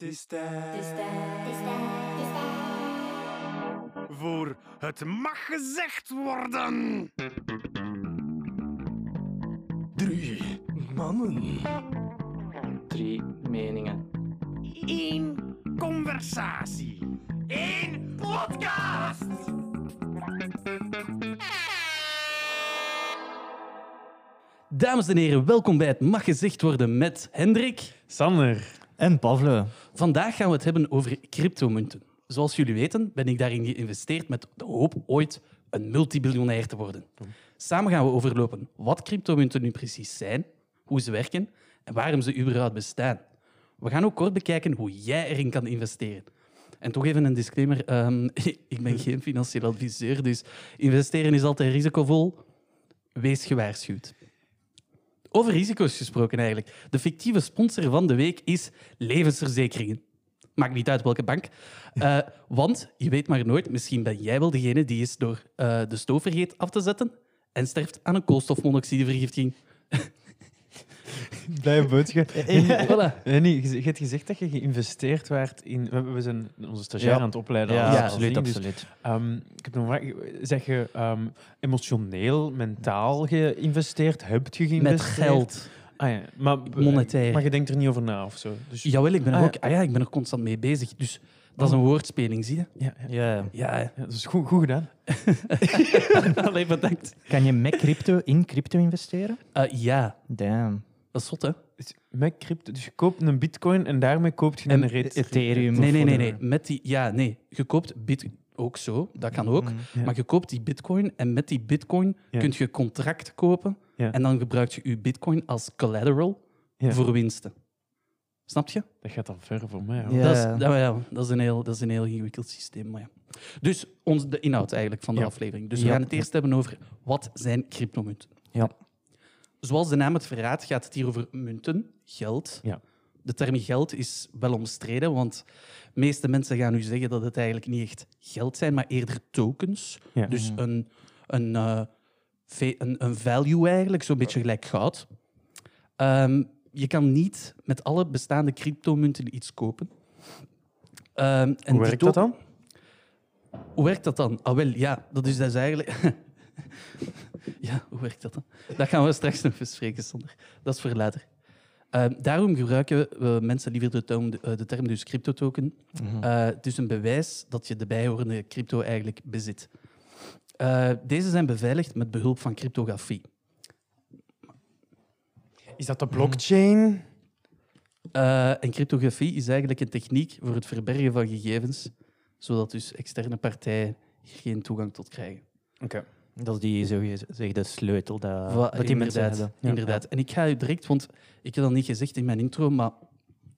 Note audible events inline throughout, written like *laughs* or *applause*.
Het is tijd Het is tijd. Het is tijd. Het is tijd. voor het mag gezegd worden. Drie mannen. Drie meningen. Eén conversatie. Eén podcast. Dames en heren, welkom bij het Mag Gezegd Worden met Hendrik. Sander. En Pavlo. Vandaag gaan we het hebben over cryptomunten. Zoals jullie weten ben ik daarin geïnvesteerd met de hoop ooit een multibiljonair te worden. Samen gaan we overlopen wat cryptomunten nu precies zijn, hoe ze werken en waarom ze überhaupt bestaan. We gaan ook kort bekijken hoe jij erin kan investeren. En toch even een disclaimer. ehm, *laughs* ik ben geen financieel adviseur, dus investeren is altijd risicovol. Wees gewaarschuwd. Over risico's gesproken eigenlijk. De fictieve sponsor van de week is levensverzekeringen. Maakt niet uit welke bank. Eh, want je weet maar nooit, misschien ben jij wel degene die is door eh, de stoof af te zetten en sterft aan een koolstofmonoxidevergiftiging. *laughs* Blij boodschap. *laughs* Voilà. Nee, nee, je je hebt gezegd dat je geïnvesteerd werd in... We we zijn onze stagiair Ja. aan het opleiden. Ja, als- als absoluut, ding, dus, absoluut. ehm, ik heb nog. Zeg je ehm, emotioneel, mentaal geïnvesteerd? Heb je Met geïnvesteerd? geld. Ah, ja. maar, Monetair. Maar je denkt er niet over na of zo? Dus, Jawel, ik ben er Ah, ja. ook ah, ja, ik ben er constant mee bezig. Dus dat is een woordspeling, zie je? Ja, ja. Ja. Ja, Ja, dat is goed, goed gedaan. *laughs* alleen bedankt. Kan je met crypto in crypto investeren? Eh, ja, Damn. Dat is zot, hè? Dus met crypto, dus je koopt een bitcoin en daarmee koopt je En een. Ethereum. Nee, of nee, nee, nee. Met die, ja, nee. Je koopt bit ook zo, dat kan ook. Ja. Maar je koopt die bitcoin en met die bitcoin Ja. kun je contract kopen Ja. en dan gebruik je je bitcoin als collateral voor winsten. Snap je? Dat gaat al ver voor mij. hoor. Dat, is, dat, ja, dat, is een heel, dat is een heel ingewikkeld systeem. Maar ja. Dus ons, de inhoud eigenlijk van de Ja. aflevering. Dus we gaan het eerst hebben over wat zijn cryptomunten. Ja. Zoals de naam het verraadt, gaat het hier over munten, geld. Ja. De term geld is wel omstreden, want de meeste mensen gaan nu zeggen dat het eigenlijk niet echt geld zijn, maar eerder tokens. Ja. Dus een, een, eh, een, een value eigenlijk, zo'n beetje gelijk goud. Ehm, je kan niet met alle bestaande cryptomunten iets kopen. Ehm, en Hoe werkt dat dan? Hoe werkt dat dan? Ah, wel, ja, dat is, dat is eigenlijk... *laughs* ja, hoe werkt dat dan? Dat gaan we straks nog bespreken, Sander. Dat is voor later. Ehm, daarom gebruiken we mensen liever de term, de, de term dus cryptotoken. Eh, het is een bewijs dat je de bijhorende crypto eigenlijk bezit. Eh, deze zijn beveiligd met behulp van cryptografie. Is dat de blockchain? Eh, en cryptografie is eigenlijk een techniek voor het verbergen van gegevens, zodat dus externe partijen hier geen toegang tot krijgen. Oké. Dat is die zogezegde sleutel dat, dat die mensen inderdaad, hebben. Ja. inderdaad. En ik ga u direct, want ik heb dat niet gezegd in mijn intro, maar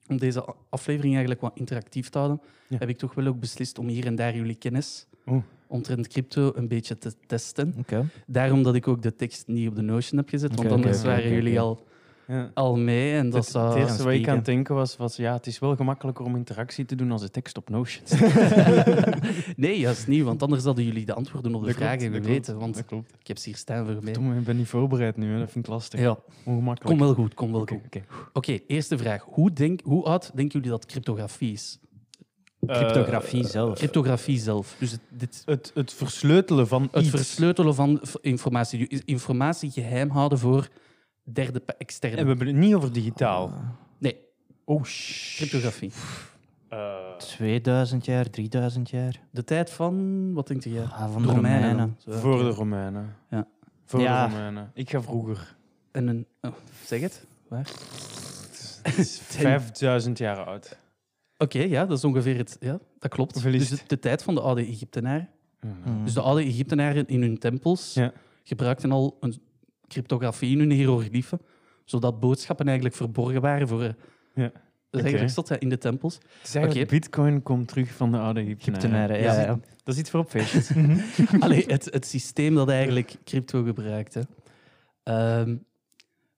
om deze aflevering eigenlijk wat interactief te houden, heb ik toch wel ook beslist om hier en daar jullie kennis Oeh. omtrent crypto een beetje te testen. Daarom dat ik ook de tekst niet op de Notion heb gezet, want anders waren jullie al, Ja. al mee. En dat het, zou... het eerste wat ik aan het denken was, was, ja, het is wel gemakkelijker om interactie te doen als de tekst op Notion *laughs* *laughs* nee, juist niet, want anders hadden jullie de antwoorden op de Dat vragen geweten. klopt, Want dat klopt. ik heb ze hier staan voor mij. Tom, ik ben niet voorbereid nu, hè. dat vind ik lastig. Ja, Ongemakkelijk. kom wel goed, kom wel Oké, goed. oké. Eerste vraag. Hoe, denk, hoe oud denken jullie dat cryptografie is? Cryptografie Eh, zelf. Cryptografie zelf. Dus het, dit, Het, het versleutelen van het iets. versleutelen van informatie. Informatie geheim houden voor derde pa- En externe. we hebben het niet over digitaal. Nee, Oh, shit. cryptografie. Eh, 2000 jaar, 3000 jaar. De tijd van, wat denk je? Ah, van De de Romeinen. Romeinen. Zo, voor de Romeinen. Ja. Voor Ja. de Romeinen. Ik ga vroeger. En een, oh, zeg het. Waar? Het is 5000 *laughs* jaar oud. Oké, ja, dat is ongeveer het. Ja, dat klopt. Dus de, de tijd van de oude Egyptenaren. Mhm. Dus de oude Egyptenaren in hun tempels Ja. gebruikten al een cryptografie in hun hieroglyphen, zodat boodschappen eigenlijk verborgen waren voor. eh, Ja. Eigenlijk hè, in de tempels. Oké. bitcoin komt terug van de oude Egyptenaren. Ja. Ja. ja. Dat is iets voor op feestjes. *laughs* *laughs* Allee, het, het systeem dat eigenlijk crypto gebruikt. Hè. Ehm,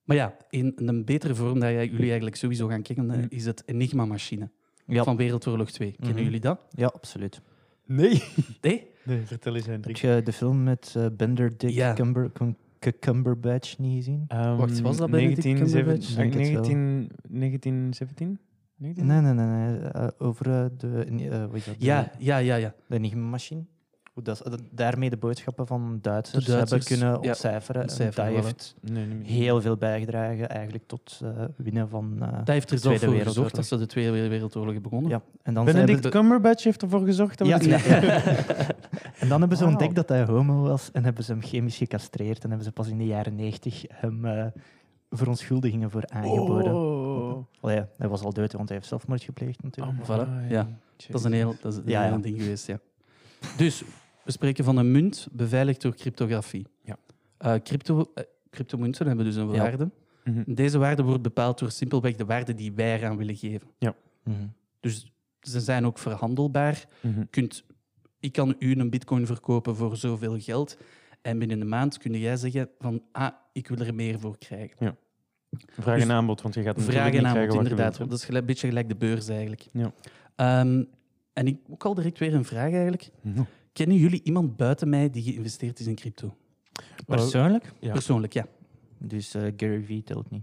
maar ja, in een betere vorm dat jij- jullie eigenlijk sowieso gaan kennen, Mhm. is het Enigma-machine Ja. van Wereldoorlog 2. Kennen Mhm. jullie dat? ja, absoluut. nee. Nee? Nee, vertel eens, Heb Hendrik. je de film met eh, Benedict Ja. Cumber, Cum- Cumberbatch niet gezien? Ehm, Wacht, was dat Benedict 1917 Cumberbatch? Denk het wel. 19, 1917? Nee, Nee, nee, nee. nee. eh, over eh, de, eh, hoe heet dat? Ja, ja, ja, ja. de enigma-machine. Hoe dat, dat daarmee de boodschappen van Duitsers, De Duitsers, hebben kunnen ja, ontcijferen. En ontcijferen, dat heeft Nee, heel veel bijgedragen eigenlijk tot eh, winnen van... eh, Dat heeft er zelf Tweede voor gezorgd Wereldoorlog. dat ze de Tweede Wereldoorlog hebben begonnen. ja. En dan Benedict we- Cumberbatch heeft ervoor gezorgd dat we Ja, ja, *laughs* ja. en dan hebben ze ontdekt dat hij homo was en hebben ze hem chemisch gecastreerd en hebben ze pas in de jaren negentig hem eh verontschuldigingen voor aangeboden. Oh. Ja, hij was al dood, want hij heeft zelfmoord gepleegd natuurlijk. Voilà, ja. Dat is een heel, dat is een Ja, heel ja. ding geweest, ja. Dus, we spreken van een munt beveiligd door cryptografie. Ja. Eh, crypto, eh, cryptomunten hebben dus een Ja. waarde. Mhm. Deze waarde wordt bepaald door simpelweg de waarde die wij eraan willen geven. Mhm. Dus ze zijn ook verhandelbaar. Mhm. Je kunt, ik kan u een bitcoin verkopen voor zoveel geld. En binnen een maand kun jij zeggen van, ah, ik wil er meer voor krijgen. Vraag Dus en aanbod, want je gaat Vraag niet en aanbod, krijgen inderdaad. wilt, Dat is een beetje gelijk de beurs eigenlijk. Ja. Ehm, en ik ook al direct weer een vraag eigenlijk. hè. Kennen jullie iemand buiten mij die geïnvesteerd is in crypto? Persoonlijk? Ja. Persoonlijk, ja. Dus eh, Gary Vee telt niet.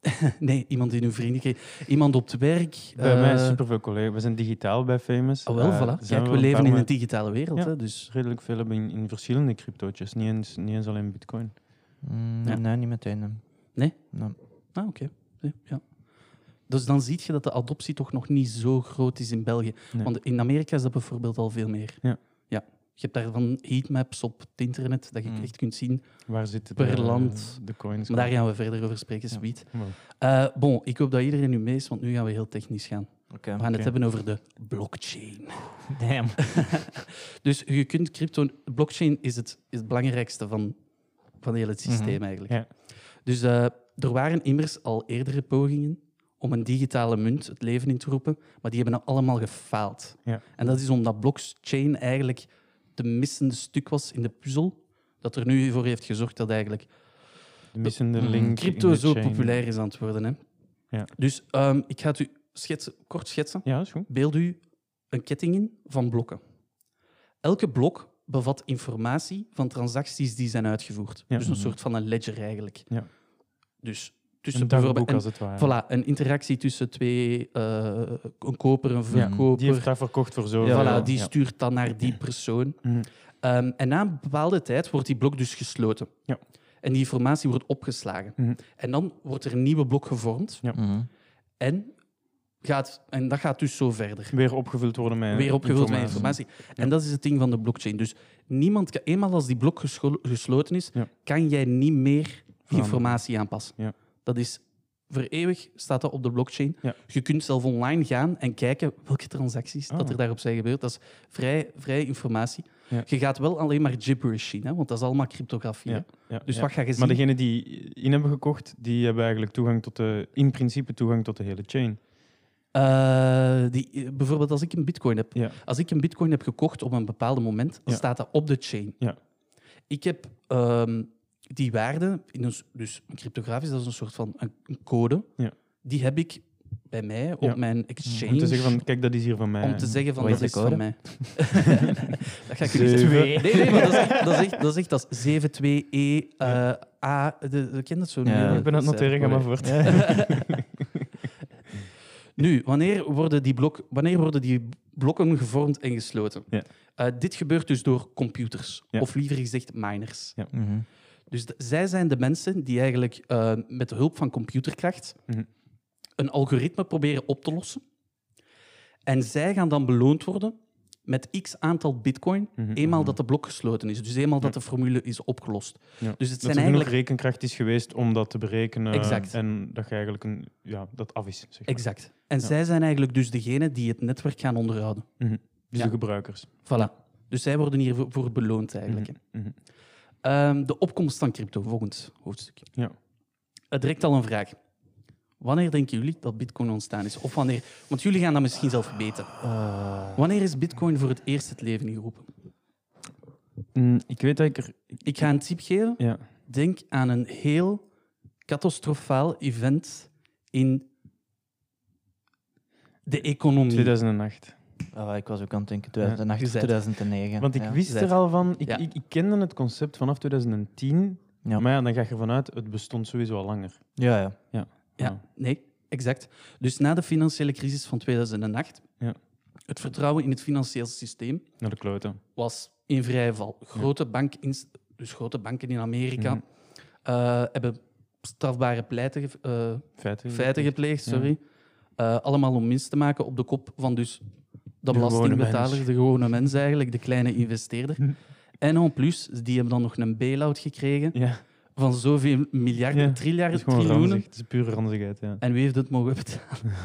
*laughs* Nee, iemand in uw vrienden. Iemand op het werk. Bij mij eh, superveel collega's. We zijn digitaal bij Famous. Oh, wel, Eh, voilà. Kijk, we leven in een digitale wereld. Ja. Hè, dus redelijk veel hebben in, in verschillende cryptootjes. Niet eens, niet eens alleen bitcoin. Mm, Ja. Nee, niet meteen. nee. Nee? Ah, oké. Ja, Ja. Dus dan zie je dat de adoptie toch nog niet zo groot is in België. Nee. Want in Amerika is dat bijvoorbeeld al veel meer. Ja. ja. Je hebt daarvan heatmaps op het internet, dat je Mm. echt kunt zien. Waar zitten Per de, land. de coins? Maar daar gaan we verder over spreken, Ja. sweet. Eh, bon, ik hoop dat iedereen nu mee is, want nu gaan we heel technisch gaan. Oké. We gaan het hebben over de blockchain. *laughs* Damn. *laughs* Dus je kunt crypto... Blockchain is het, is het belangrijkste van, van heel het systeem eigenlijk. Ja. Dus eh, er waren immers al eerdere pogingen om een digitale munt het leven in te roepen, maar die hebben allemaal gefaald. Ja. En dat is omdat blockchain eigenlijk de missende stuk was in de puzzel, dat er nu voor heeft gezorgd dat eigenlijk De missende Mm, link. crypto in de zo chain. populair is aan het worden. Hè. Ja. Dus ehm, ik ga het u schetsen, kort schetsen. Ja, is goed. Beeld u een ketting in van blokken. Elke blok bevat informatie van transacties die zijn uitgevoerd. Ja. Dus een Mhm. soort van een ledger eigenlijk. Ja. Dus tussen Een bijvoorbeeld een, als het ware. voilà, een interactie tussen twee, eh, een koper, een Ja, verkoper. Die heeft dat verkocht voor zo. Ja, voilà, die ja. stuurt dan naar die persoon. Mhm. Ehm, en na een bepaalde tijd wordt die blok dus gesloten. Ja. En die informatie wordt opgeslagen. Mhm. En dan wordt er een nieuwe blok gevormd. Mhm. En, gaat, en dat gaat dus zo verder. Weer opgevuld worden met Weer opgevuld met informatie. En dat is het ding van de blockchain. Dus niemand kan, eenmaal als die blok gesloten is, Ja. kan jij niet meer informatie aanpassen. Ja. Dat is voor eeuwig staat dat op de blockchain. Ja. Je kunt zelf online gaan en kijken welke transacties dat Ah. er daarop zijn gebeurd. Dat is vrij, vrij informatie. Ja. Je gaat wel alleen maar gibberish zien, hè, want dat is allemaal cryptografie. Ja, Dus wat ga je zien? Maar degenen die in hebben gekocht, die hebben eigenlijk toegang tot de, in principe toegang tot de hele chain. Eh, die, bijvoorbeeld als ik een bitcoin heb. Als ik een bitcoin heb gekocht op een bepaald moment, dan staat dat op de chain. Ja. Ik heb ehm, die waarde, in dus een cryptografisch, dat is een soort van een, een code, Ja. die heb ik bij mij op Ja. mijn exchange. Om te zeggen van, kijk, dat is hier van mij. om te zeggen van dat is de van mij. *laughs* dat ga ik je niet zeggen. Nee, nee, maar dat is echt, dat is echt, dat is, echt, dat is 72E eh, A. De, de, ken dat zo? Ja, nu, Ik ben aan het noteren, ga maar voort. *laughs* Nu, wanneer worden die, blok, wanneer worden die blokken gevormd en gesloten? Ja. Eh, dit gebeurt dus door computers, Ja. of liever gezegd miners. Mhm. Dus zij zijn de mensen die eigenlijk eh, met de hulp van computerkracht Mhm. een algoritme proberen op te lossen. En zij gaan dan beloond worden met x aantal bitcoin, Mhm, eenmaal mhm. dat de blok gesloten is. Dus eenmaal dat de formule is opgelost. Ja. Dus het Dat zijn er eigenlijk... rekenkracht is geweest om dat te berekenen. Exact. En dat je eigenlijk een, ja, dat af is. Zeg maar. Exact. En Ja. zij zijn eigenlijk dus degene die het netwerk gaan onderhouden. Dus de gebruikers. Voilà. Dus zij worden hiervoor voor beloond eigenlijk. Mhm. Ehm, de opkomst van crypto, volgend hoofdstuk. Ja. Het direct al een vraag. Wanneer denken jullie dat Bitcoin ontstaan is? Of wanneer? Want jullie gaan dat misschien zelf weten. Eh, Wanneer is Bitcoin voor het eerst het leven ingeroepen? Mm, ik weet dat ik er... Ik ga een tip geven. Ja. Denk aan een heel catastrofaal event in de economie. 2008. Ah, ik was ook aan het denken 2008 je of zei het. 2009. Want ik ja. wist er al van... Ik, Ja. ik, ik kende het concept vanaf 2010. Ja. Maar ja, dan ga je ervan uit, het bestond sowieso al langer. Ja, ja. Ja. Ja, nee, Exact. Dus na de financiële crisis van 2008, Ja. het vertrouwen in het financieel systeem Naar de kloten. was in vrije val. Grote, bank dus grote banken in Amerika Mhm. eh, hebben strafbare pleiten, ge- eh, Feiten. feiten gepleegd, Ja. sorry. Eh, allemaal om winst te maken op de kop van dus de belastingbetaler, de gewone mens eigenlijk, de kleine investeerder. En en plus, die hebben dan nog een bail-out gekregen Ja, van zoveel miljarden, Ja, dat triljarden, triljoenen. ranzig. Het is pure ranzigheid, ja. En wie heeft het mogen betalen?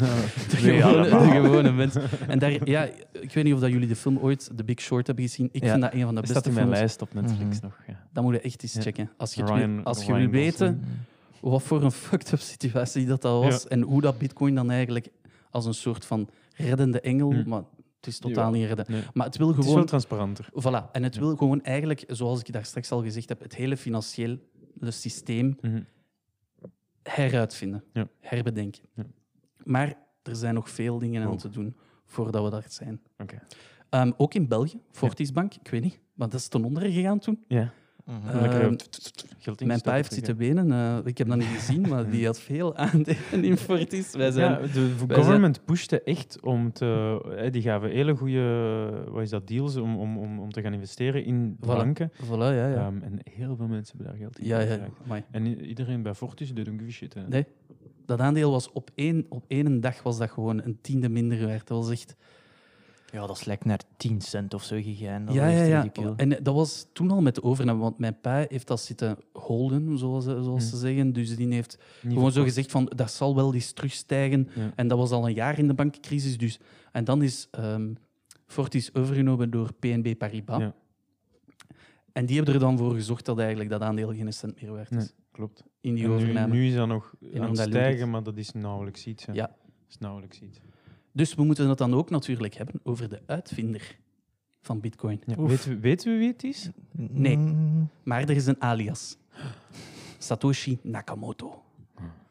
*laughs* De gewone, de gewone mens. En daar, ja, ik weet niet of dat jullie de film ooit, The Big Short, hebben gezien. Ik Ja. vind dat een van de Dat beste staat in mijn films. lijst op Netflix Mhm. nog. Ja. Dat moet je echt eens Ja. checken. Als je, Ryan- wil- als je wil weten wat voor een fucked-up situatie dat, dat was en hoe dat bitcoin dan eigenlijk als een soort van reddende engel, Hm. maar het is totaal niet redden. Nee. Maar het wil Het is wel gewoon... transparanter. Voilà. En het wil gewoon eigenlijk, zoals ik daar straks al gezegd heb, het hele financiële systeem Mhm. heruitvinden, herbedenken. Maar er zijn nog veel dingen aan Wow. te doen voordat we daar zijn. Ehm, ook in België, Fortisbank, ik weet niet, maar dat is ten onder gegaan toen. Ja. Ehm, Lekker mijn pa heeft zitten wenen, eh, ik heb dat niet gezien, maar die *laughs* had veel aandelen in Fortis. Wij zijn, Ja, de wij government pushte echt om te... eh, Die gaven hele goede wat is dat, deals om, om, om, om te gaan investeren in Voilà. banken. Voilà, ja, ja. Ehm, en heel veel mensen hebben daar geld in ja, ja. En iedereen bij Fortis doet een shit. Hè. Nee, dat aandeel was op één, op één dag was dat gewoon een tiende minder waard. Dat was echt... Ja, dat is lekker naar 10 cent of zo gegaan. Dat ja, ja, ja. En eh, dat was toen al met de overname, want mijn pa heeft dat zitten holden, zoals, ze- zoals Hm. ze zeggen. Dus die heeft Niet gewoon zo gezegd van, dat zal wel eens terugstijgen. Ja. En dat was al een jaar in de bankencrisis. Dus. En dan is ehm, Fortis overgenomen door PNB Paribas. Ja. En die hebben er dan voor gezorgd dat eigenlijk dat aandeel geen cent meer is. Nee, klopt. In die En nu, overname. nu is dat nog In aan het stijgen, maar dat is nauwelijks iets. Hè. Ja. Dat is nauwelijks iets. Dus we moeten het dan ook natuurlijk hebben over de uitvinder van bitcoin. Ja. Oef. Weten we, weten we wie het is? Nee. Mm, Maar er is een alias. Satoshi Nakamoto.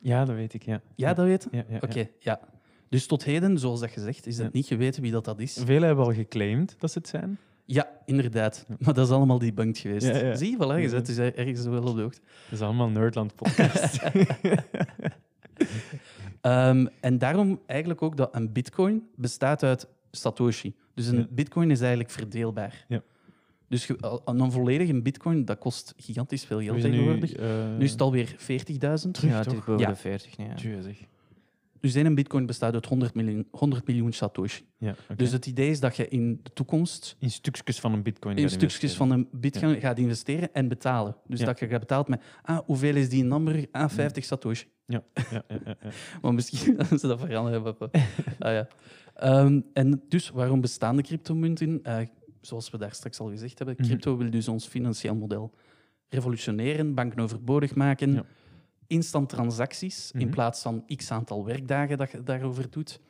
Ja, dat weet ik, ja. Ja, dat weet je? Ja, ja, ja. Oké, ja. Dus tot heden, zoals dat gezegd, is het Ja. niet geweten wie dat, dat is. Velen hebben al geclaimd dat ze het zijn. Ja, inderdaad. Maar dat is allemaal debunked geweest. Ja, ja. Zie je, voilà, je zet dus ergens wel op de hoogte. Dat is allemaal Nerdland podcast. *laughs* *laughs* Ehm, en daarom eigenlijk ook dat een bitcoin bestaat uit Satoshi. Dus een Ja. bitcoin is eigenlijk verdeelbaar. Ja. Dus ge- al- een volledige bitcoin, dat kost gigantisch veel geld tegenwoordig. Nu, eh, Nu is het alweer 40.000. Terug, ja, het is toch? boven Ja. de 40. Nee, ja. Dus één bitcoin bestaat uit 100 miljoen, 100 miljoen Satoshi. Ja. Dus het idee is dat je in de toekomst in stukjes van een bitcoin in stukjes investeren. van een bitcoin gaat investeren en betalen. Dus Ja. dat je gaat betaald met, ah, hoeveel is die nummer? Ah, 50 Satoshi. Ja, ja, ja. *laughs* Maar misschien *laughs* dat ze dat veranderen hebben. *laughs* ah, ja. Ehm, en dus, waarom bestaan de cryptomunten? Eh, zoals we daar straks al gezegd hebben, Mhm. crypto wil dus ons financieel model revolutioneren, banken overbodig maken, Ja. Instant transacties in Mhm. plaats van x aantal werkdagen dat je daarover doet.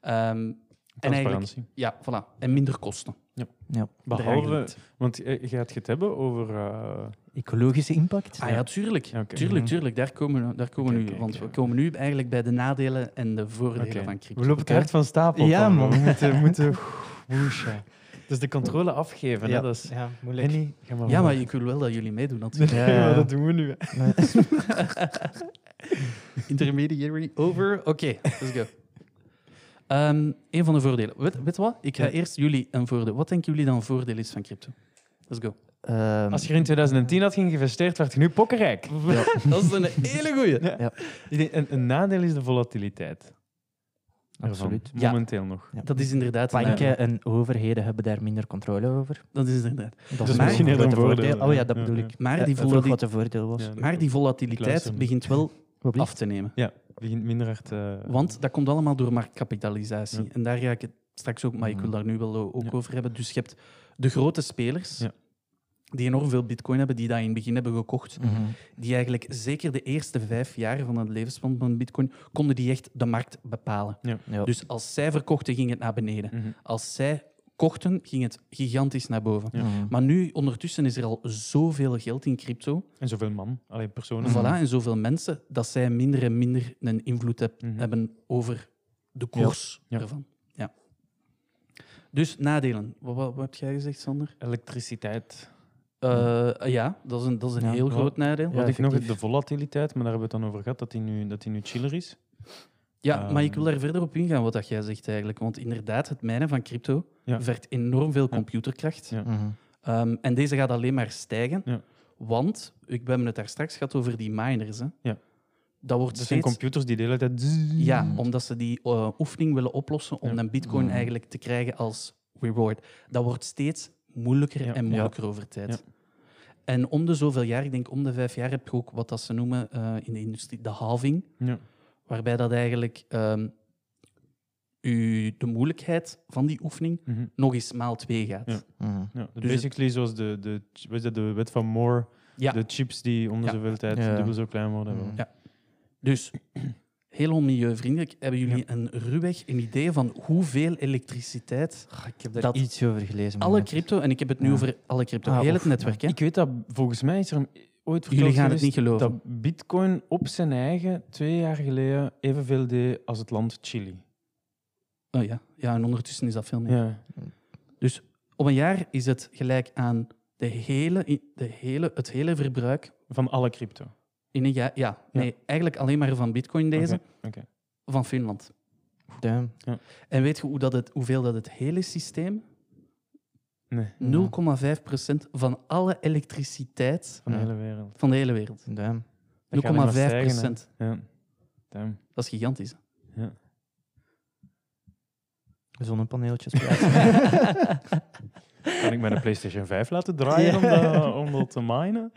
Ehm, en eigenlijk, Transparantie. ja, voilà. En minder kosten. Ja. Daar Behalve, want eh, je gaat het hebben over... eh, Ecologische impact? Ah ja, tuurlijk. Ja. Tuurlijk, Mhm. tuurlijk. Daar komen we, daar komen nu. want we komen nu eigenlijk bij de nadelen en de voordelen van crypto. We lopen het hard van stapel. Ja, man. We moeten... moeten *laughs* woesha. Dus de controle afgeven, hè, dat is... ja, moeilijk. Henny, maar Ja, maar ik wil wel dat jullie meedoen natuurlijk. Ja, ja. dat doen we nu. *laughs* Intermediary over. Oké, let's go. Ehm, een van de voordelen. Weet, weet wat? Ik ga Ja. eerst jullie een voordeel. Wat denken jullie dan een voordeel is van crypto? Let's go. Ehm, Als je er in 2010 had geïnvesteerd, werd je nu pokkerrijk. *laughs* Dat is een hele goeie. Ja. Een, een nadeel is de volatiliteit. Ervan. Absoluut. Ja. Momenteel nog. Ja. Dat is inderdaad. Banken en overheden hebben daar minder controle over. Dat is inderdaad. Dat is een misschien een voordeel, Oh ja, dat Ja, bedoel ja. ik. Maar die volati- grote voordeel was. Ja. Maar die volatiliteit begint wel Wat af te nemen. Ja, begint minder hard... eh, Want dat komt allemaal door marktkapitalisatie. Ja. En daar ga ik het straks ook, maar ik wil Mhm. daar nu wel ook Ja. over hebben. Dus je hebt de grote spelers Ja. Die enorm veel bitcoin hebben, die dat in het begin hebben gekocht. Mhm. Die eigenlijk zeker de eerste vijf jaar van het levensspan van bitcoin konden die echt de markt bepalen. Ja. Dus als zij verkochten, ging het naar beneden. mhm. Als zij kochten, ging het gigantisch naar boven. Ja. Mhm. Maar nu, ondertussen, is er al zoveel geld in crypto. En zoveel man, alleen personen. Voilà, en zoveel mensen, dat zij minder en minder een invloed heb- hebben over de koers Ja. ervan. Ja. Dus nadelen. Wat, wat, wat heb jij gezegd, Sander? Elektriciteit. Eh, ja, dat is een, dat is een Ja. heel groot nadeel. Ja, Wat ik nog de volatiliteit, maar daar hebben we het dan over gehad, dat die nu, dat die nu chiller is. Ja, maar ik wil Ehm, daar verder op ingaan wat dat jij zegt eigenlijk. Want inderdaad, het mijnen van crypto Ja. vergt enorm veel computerkracht. Ja. Mhm. Ehm, en deze gaat alleen maar stijgen. Ja. Want, ik we hebben het daar straks gehad over die miners. Hè. Ja. Dat wordt Dat zijn computers die de hele tijd... Ja, omdat ze die eh, oefening willen oplossen om Ja. een bitcoin Mhm. eigenlijk te krijgen als reward. Dat wordt steeds moeilijker Ja. en moeilijker over tijd. Ja. En om de zoveel jaar, ik denk om de vijf jaar, heb je ook wat dat ze noemen eh, in de industrie de halving. Ja. Waarbij dat eigenlijk ehm, u de moeilijkheid van die oefening Mhm. nog eens maal twee gaat. Ja. Ja, Dus- basically zoals de, de, wat is dat, de wet van Moore, Ja. de chips die om de Ja. zoveel tijd Ja. dubbel zo klein worden. Mhm. Ja. Dus heel onmilieuvriendelijk. Hebben jullie een ruwweg een idee van hoeveel elektriciteit Ah, Ik heb daar Dat- iets over gelezen. alle crypto, en ik heb het nu over alle crypto, Ah, heel het netwerk, hè? Ik weet dat, volgens mij is er ooit verteld Jullie gaan het niet geloven. dat bitcoin op zijn eigen twee jaar geleden evenveel deed als het land Chili. Oh ja. ja, en ondertussen is dat veel meer. Ja. Dus op een jaar is het gelijk aan de hele, de hele, het hele verbruik Van alle crypto. In een jaar. Ja, nee, eigenlijk alleen maar van Bitcoin deze, van Finland. Damn. En weet je hoe dat het, hoeveel dat het hele systeem? Nee, 0,5% van alle elektriciteit van de Ja. hele wereld. van de hele wereld. 0,5%. Damn. Dat gaat alleen maar stijgen, hè. Ja. Damn. Dat is gigantisch. hè? Ja. Zonnepaneeltjes *laughs* plaatsen. Kan ik mijn PlayStation 5 laten draaien om, dat, om dat te minen?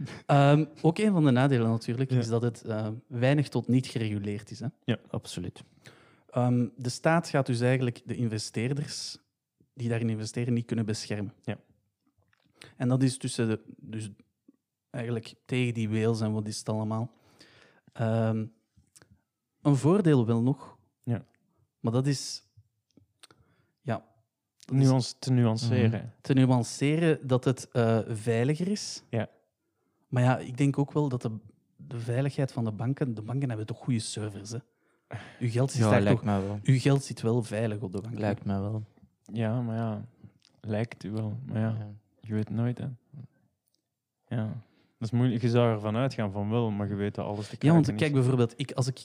*laughs* Ehm, ook een van de nadelen natuurlijk Ja. is dat het eh, weinig tot niet gereguleerd is. Hè? Absoluut. Ehm, de staat gaat dus eigenlijk de investeerders die daarin investeren niet kunnen beschermen. Ja. En dat is tussen de, dus eigenlijk tegen die whales en wat is het allemaal. Ehm, een voordeel wel nog, Ja. maar dat is ja, dat is Nuance, te nuanceren. te nuanceren dat het eh, veiliger is. Ja. Maar ja, ik denk ook wel dat de, de veiligheid van de banken, de banken hebben toch goede servers. Hè? Uw geld zit Ja, daar lijkt toch, wel. uw geld zit wel veilig op de bank. Lijkt mij wel. Ja, maar ja, lijkt u wel. Maar ja, Ja. je weet nooit, hè. Ja. Dat is moeilijk. Je zou ervan uitgaan van wel, maar je weet dat alles te Ja, want kijk is. bijvoorbeeld, ik, als ik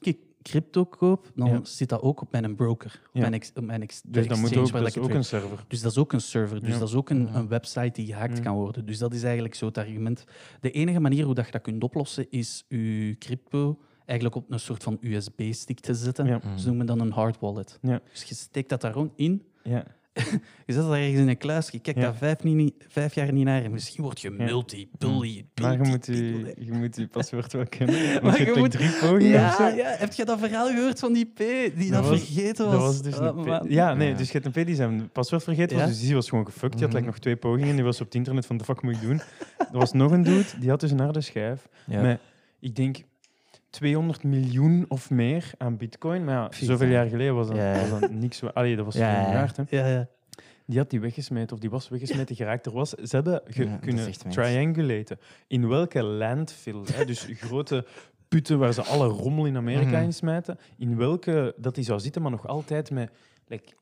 crypto koop, dan Ja. zit dat ook op mijn broker, op Ja. mijn, ex, op mijn ex, Dus dat moet ook, waar dat een server. Dus dat is ook een server, dus Ja. dat is ook een, een website die gehackt kan worden. Dus dat is eigenlijk zo het argument. De enige manier hoe dat je dat kunt oplossen, is je crypto eigenlijk op een soort van USB-stick te zetten. Ze noemen dan een hard wallet. Ja. Dus je steekt dat daar gewoon in, Ja. Je zet dat ergens in een kluis, je kijkt Ja. daar vijf, niet, vijf jaar niet naar en misschien word je Ja. multi-billy. Maar je moet multi- je, je, moet je paswoord wel kennen. *laughs* Maar je moet- drie pogingen. Ja, ja, heb je dat verhaal gehoord van die P die dat, Dat was- vergeten was? Dat was dus een P. man. Ja, nee, Ja. dus je hebt een P die zijn paswoord vergeten was, dus die was gewoon gefuckt. Die had like, Mhm. nog twee pogingen, die was op het internet van, de fuck moet ik doen? Er was nog een dude, die had dus een harde schijf Ja. met, ik denk, 200 miljoen of meer aan bitcoin. Maar ja, zoveel ja. jaar geleden was dat, Ja, ja. was dat niks. Allee, dat was Ja, waard, hè. Ja, ja. Die had die weggesmeten, of die was weggesmeten geraakt. Er was, ze hebben ge- kunnen triangulaten. In welke landfill, hè, dus grote putten waar ze alle rommel in Amerika Mhm. in smijten, in welke dat die zou zitten, maar nog altijd met like,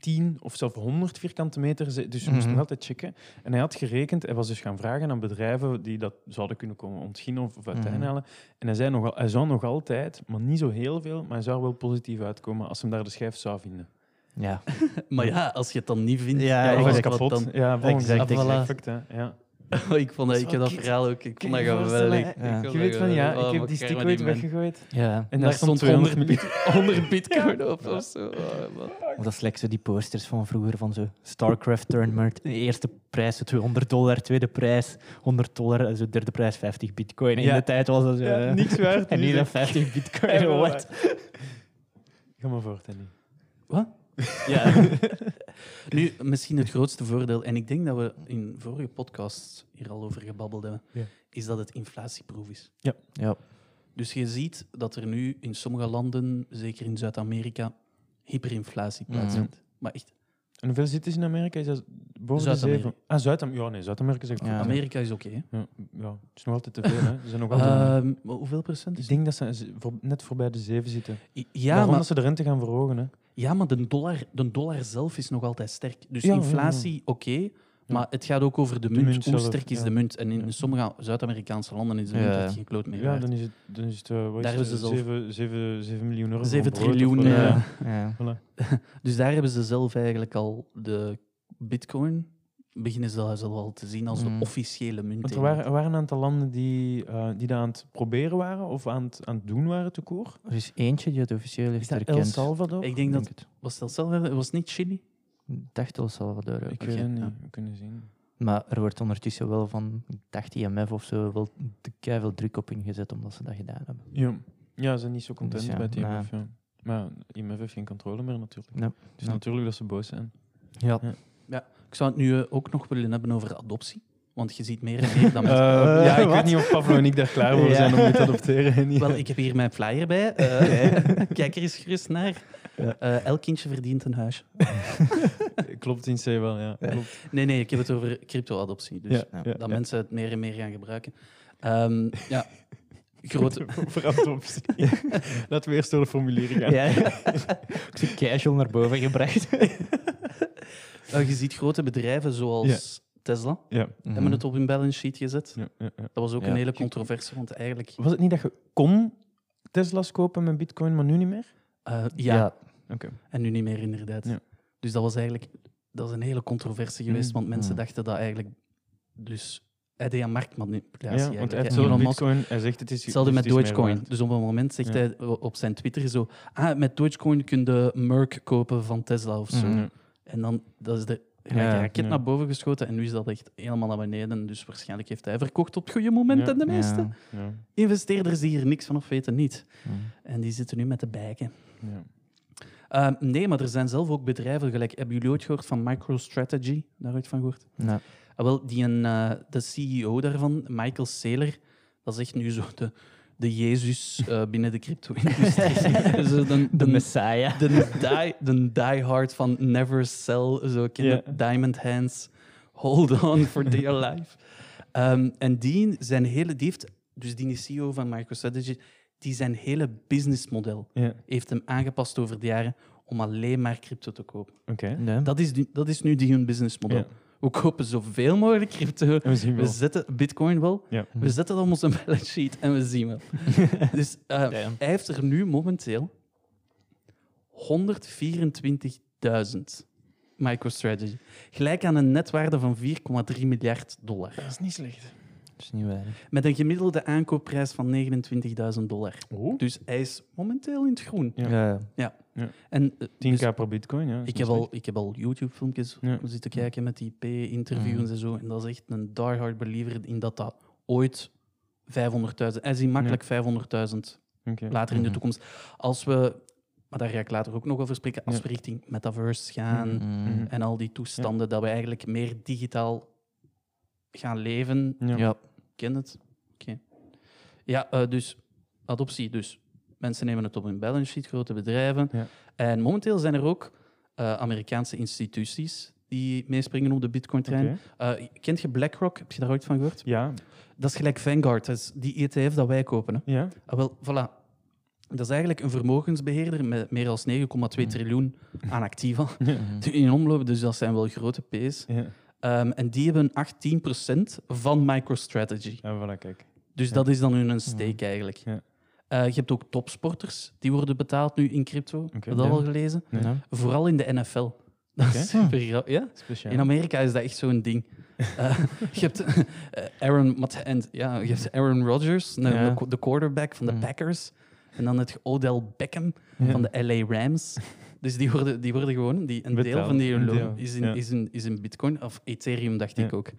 10 of zelfs 100 vierkante meter. Dus je moest Mhm. nog altijd checken. En hij had gerekend, hij was dus gaan vragen aan bedrijven die dat zouden kunnen komen ontginnen of, of Mhm. halen. En hij, zei nog, al- hij zou nog altijd, maar niet zo heel veel, maar hij zou er wel positief uitkomen als hem daar de schijf zou vinden. Ja. *laughs* Maar ja, als je het dan niet vindt, Ja, Ja, is wat kapot. Dan, *laughs* Ja, volgens Exact, mij. exact. Perfect, hè. Ja. *laughs* ik vond dat, ik heb dat verhaal ook. Ik vond je dat je geweldig. vond Je weet van, ja, ik heb die maar stick Germa, ooit die man. weggegooid. ja. En daar stond stond 200 100, miljoen. 100 bitcoin op of zo. Oh, dat is zo die posters van vroeger van zo StarCraft Tournament. De eerste prijs 200 dollar, tweede prijs 100 dollar, zo derde prijs 50 bitcoin. In Ja. de tijd was dat zo. Ja, eh, niks waard. *laughs* En nu is dan het- 50 bitcoin. Ja, What? Ga maar voort, Danny. Wat? Ja. *laughs* nu, misschien het grootste voordeel, en ik denk dat we in vorige podcasts hier al over gebabbeld hebben, Ja. is dat het inflatieproef is. Ja. Dus je ziet dat er nu in sommige landen, zeker in Zuid-Amerika, hyperinflatie Mhm. plaatsvindt. Maar echt, En hoeveel zit is in Amerika? Is dat boven de Zuid-Amerika. zeven? Ah, Zuid-Amerika. Ja, nee, Zuid-Amerika is echt. Ja. Amerika is oké. hè. Ja, ja, het is nog altijd te veel. Hè. Ze zijn nog altijd... Ehm, maar hoeveel procent ik is denk dat ze net voorbij de zeven zitten. Ja, Ja, maar, dat ze de rente gaan verhogen. Hè. Ja, maar de dollar, de dollar zelf is nog altijd sterk. Dus Ja, inflatie, oké. Maar het gaat ook over de De munt. munt Hoe sterk is de munt? En in sommige Zuid-Amerikaanse landen is de munt echt geen kloot meer Ja, dan is het, dan is het eh, wat Daar is hebben het, ze zelf- 7, 7, 7 miljoen euro. Zeven voor brood of triljoen, wat, ja. Ja. *laughs* Voilà. Dus daar hebben ze zelf eigenlijk al de bitcoin, beginnen ze dat al te zien als de Mm. officiële munt. Want er waren, er waren een aantal landen die, eh, die dat aan het proberen waren of aan het, aan het doen waren, te koer. Er is eentje die het officieel heeft dat El erkend. Salvador? Ik denk dat, het. was het hetzelfde? Was het niet Chili? Ik dacht El Salvador. ook. Ik weet het niet. ja. We kunnen zien. Maar er wordt ondertussen wel van, ik dacht IMF of zo, wel te veel druk op ingezet omdat ze dat gedaan hebben. Ja, ja ze zijn niet zo content Dus ja, bij het nou. IMF. Ja. Maar IMF heeft geen controle meer natuurlijk. Ja. Het is Ja. natuurlijk dat ze boos zijn. Ja. Ik zou het nu eh, ook nog willen hebben over adoptie. Want je ziet meer en meer dat *laughs* mensen... ja, ik wat? weet niet of Pavlo en ik daar klaar voor Ja. zijn om dit te adopteren. Wel, ik heb hier mijn flyer bij. Eh, *laughs* *laughs* kijk er eens gerust naar. Ja. Eh, elk kindje verdient een huisje. Klopt in C wel, ja. Klopt. Nee, nee, ik heb het over crypto-adoptie. Dus Ja, ja, ja, dat ja. mensen het meer en meer gaan gebruiken. Ehm, ja, grote... Voor adoptie. Laten we eerst door de formulieren gaan. Ja, ja. ik zie casual naar boven gebracht. Eh, je ziet grote bedrijven zoals Tesla, Ja. hebben het op hun balance sheet gezet. Ja, ja, ja. Dat was ook Ja. een hele controverse, want eigenlijk... Was het niet dat je kon Tesla's kopen met bitcoin, maar nu niet meer? eh, ja, Oké. en nu niet meer inderdaad. Ja. Dus dat was eigenlijk dat is een hele controverse geweest, Mm. want mensen Mm. dachten dat eigenlijk... Dus hij deed aan marktmanipulatie Ja, want hij Musk bitcoin, hij zegt het is Hetzelfde het met Dogecoin. Dus op een moment zegt Ja. hij op zijn Twitter zo... Ah, met Dogecoin kun je Merck kopen van Tesla of zo. Mhm. En dan dat is de Ja, raket naar boven geschoten en nu is dat echt helemaal naar beneden. Dus waarschijnlijk heeft hij verkocht op het goede moment. En de meeste Ja, investeerders die hier niks van of weten niet. En die zitten nu met de bijken. ja. Ehm, nee, maar er zijn zelf ook bedrijven, gelijk, hebben jullie ooit gehoord van MicroStrategy? Daar ooit van gehoord? Nou, wel, die een, eh, de CEO daarvan, Michael Saylor, dat is echt nu zo de, de Jezus eh, binnen de crypto-industrie. *laughs* Zo de, de Messiah. de, die, de diehard van never sell, zo ken Ja. diamond hands, hold on for dear *laughs* life. Ehm, en die, zijn hele, die heeft, dus die CEO van MicroStrategy, die zijn hele businessmodel heeft hem aangepast over de jaren om alleen maar crypto te kopen. Oké. Dat is, nu- dat is nu die hun businessmodel. We kopen zoveel mogelijk crypto. En we zien We wel. zetten bitcoin wel. Ja. We zetten dat op onze balance sheet en we zien wel. *laughs* dus eh, hij heeft er nu momenteel 124.000 MicroStrategy. Gelijk aan een netwaarde van 4,3 miljard dollar. Dat is niet slecht. Dat is niet weinig. Met een gemiddelde aankoopprijs van 29.000 dollar. Oh. Dus hij is momenteel in het groen. Ja. Ja. En, eh, 10k dus per bitcoin, ja. ik, heb al, ik heb al YouTube-filmpjes Ja. zitten kijken met die P-interviews Mm. en zo. En dat is echt een diehard believer in dat dat ooit 500.000... Hij ziet makkelijk 500.000 Oké. later in de Mhm. toekomst. Als we, maar daar ga ik later ook nog over spreken, als Ja. we richting metaverse gaan Mhm. Mm. en al die toestanden, dat we eigenlijk meer digitaal gaan leven. Ja. Ken het? Oké. Ja, eh, dus adoptie. Dus mensen nemen het op hun balance sheet, grote bedrijven. Ja. En momenteel zijn er ook eh, Amerikaanse instituties die meespringen op de Bitcoin-trein. Eh, kent je BlackRock? Heb je daar ooit van gehoord? Ja. Dat is gelijk Vanguard, dat is die ETF dat wij kopen. Hè. Ja. Ah, wel, voilà. Dat is eigenlijk een vermogensbeheerder met meer dan 9,2 triljoen aan activa *laughs* *laughs* in omloop. Dus dat zijn wel grote P's. Ja. Ehm, en die hebben 18% van MicroStrategy. Ja, voilà, kijk. Dus Ja. dat is dan hun stake eigenlijk. Ja. Eh, je hebt ook topsporters, die worden betaald nu in crypto. Heb je dat ja. al gelezen? Ja. Vooral in de NFL. Dat is super Ja? Speciaal. In Amerika is dat echt zo'n ding. *laughs* Eh, je hebt eh, Aaron, en, ja, je hebt Aaron Rodgers, de, Ja. de quarterback van de Mm. Packers. En dan heb je Odell Beckham Ja. van de LA Rams. *laughs* Dus die worden, die worden gewoon, die, een deel van die loon is in, ja. is, in, is in Bitcoin, of Ethereum, dacht ik ook.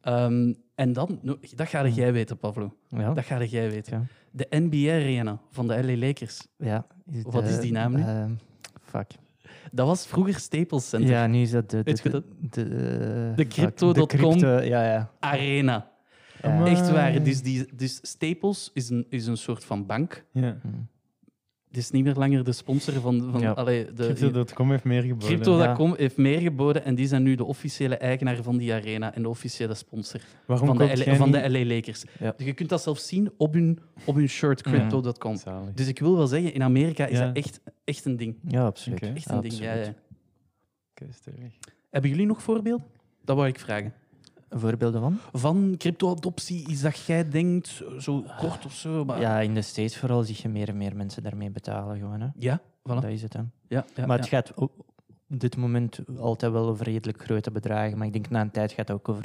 Ehm, en dan, no, dat ga jij weten, Pavlo. Ja. Dat ga jij weten. Ja. De NBA-arena van de LA Lakers. Ja. Is Wat de- is die naam nu? ehm, fuck. Dat was vroeger Staples Center. Ja, nu is dat de... de, de, de, eh, De crypto.com. crypto- Ja, ja. Arena. Ja. Echt waar. Dus, die, dus Staples is een, is een soort van bank. Ja. Het is niet meer langer de sponsor van... van Ja. allee, de, Crypto.com heeft meer geboden. Crypto.com heeft meer geboden en die zijn nu de officiële eigenaar van die arena en de officiële sponsor Waarom van, de, koopt L- jij van de LA Lakers. Ja. Dus je kunt dat zelfs zien op hun, op hun shirt, Ja. crypto.com. Dus ik wil wel zeggen, in Amerika is Ja. dat echt, echt een ding. Ja, absoluut. Echt een ding, ja, ja. Hebben jullie nog voorbeelden? Dat wou ik vragen. Voorbeelden van? Van crypto-adoptie, iets dat jij denkt, zo kort of zo. Maar... Ja, in de States vooral zie je meer en meer mensen daarmee betalen. Gewoon, hè. Ja, voilà. Dat is het. Hè. Ja, ja, maar het ja. gaat op dit moment altijd wel over redelijk grote bedragen. Maar ik denk na een tijd gaat het ook over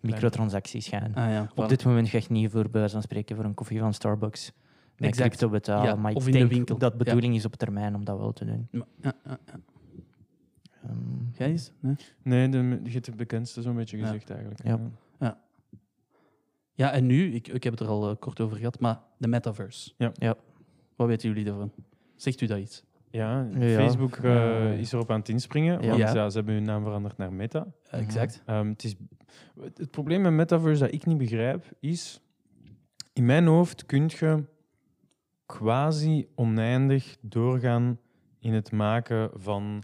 microtransacties gaan. Ah, ja, Op dit moment ga je niet voor bij wijze van spreken voor een koffie van Starbucks met Exact. crypto betalen. Ja, maar ik of in de denk winkel. dat Ja. de bedoeling is op termijn om dat wel te doen. Ja, ja, ja, ja. Ehm, Jij eens? Nee? Nee, de, je hebt de bekendste zo'n beetje Ja. gezegd eigenlijk. Ja. Ja, en nu, ik, ik heb het er al eh, kort over gehad, maar de metaverse. Ja. Ja. Wat weten jullie daarvan? Zegt u dat iets? Ja, Ja. Facebook eh, Eh, is erop aan het inspringen, ja. want Ja. ja, ze hebben hun naam veranderd naar Meta. Mhm. Exact. Ehm, het, is, het het probleem met Metaverse dat ik niet begrijp, is... In mijn hoofd kun je quasi oneindig doorgaan in het maken van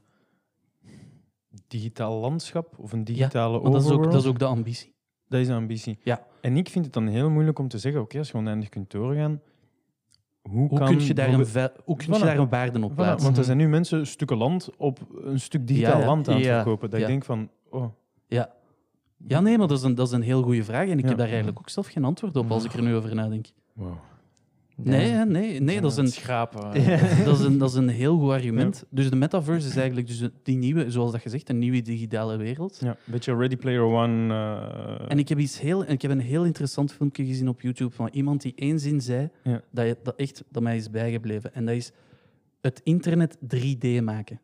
digitaal landschap of een digitale Maar dat is, ook, dat is ook de ambitie. Dat is de ambitie. Ja. En ik vind het dan heel moeilijk om te zeggen, oké, als je oneindig kunt doorgaan, hoe, Hoe kan kun je daar een, hoe kun je Voilà. daar een waarde op Voilà, plaatsen? want er zijn nu mensen stukken land op een stuk digitaal Ja, ja. land aan het Ja. verkopen. Dat Ja. ik denk van, oh, Ja. ja, nee, maar dat is een, dat is een heel goede vraag. En ik Ja. heb daar eigenlijk ook zelf geen antwoord op als ik er nu over nadenk. wow. Nee, hè, nee, nee dat, is een, schrapen. *laughs* dat, is een, dat is een heel goed argument. Dus de metaverse is eigenlijk dus die nieuwe, zoals dat gezegd, een nieuwe digitale wereld. Ja, een beetje Ready Player One. eh, En ik heb, iets heel, ik heb een heel interessant filmpje gezien op YouTube van iemand die één zin zei Ja. dat, je, dat echt dat mij is bijgebleven. En dat is het internet 3D maken.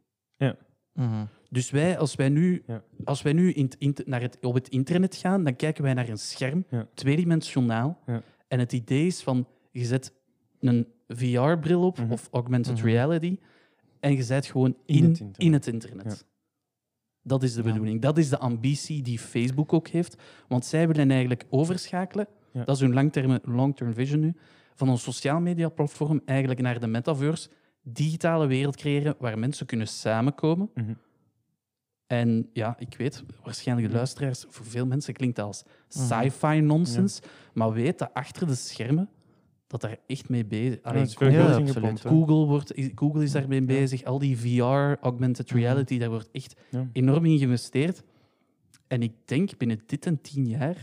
Mhm. Dus wij, als wij nu, Ja. als wij nu in, naar het, op het internet gaan, dan kijken wij naar een scherm, Ja. tweedimensionaal. Ja. En het idee is van, je zet een VR-bril op, Mhm. of augmented Mhm. reality, en je zet gewoon In in, het internet. in het internet. Ja. Dat is de bedoeling. Dat is de ambitie die Facebook ook heeft. Want zij willen eigenlijk overschakelen, Ja. dat is hun long-term vision nu, van een sociaal media platform eigenlijk naar de metaverse, digitale wereld creëren waar mensen kunnen samenkomen. Mhm. En ja, ik weet, waarschijnlijk de luisteraars, voor veel mensen klinkt dat als sci-fi nonsense, maar weet dat achter de schermen dat daar echt mee bezig Allee, is Ja, absoluut. Google, wordt, Google is daarmee bezig, al die VR, augmented Mhm. reality, daar wordt echt enorm in geïnvesteerd. En ik denk binnen dit en tien jaar,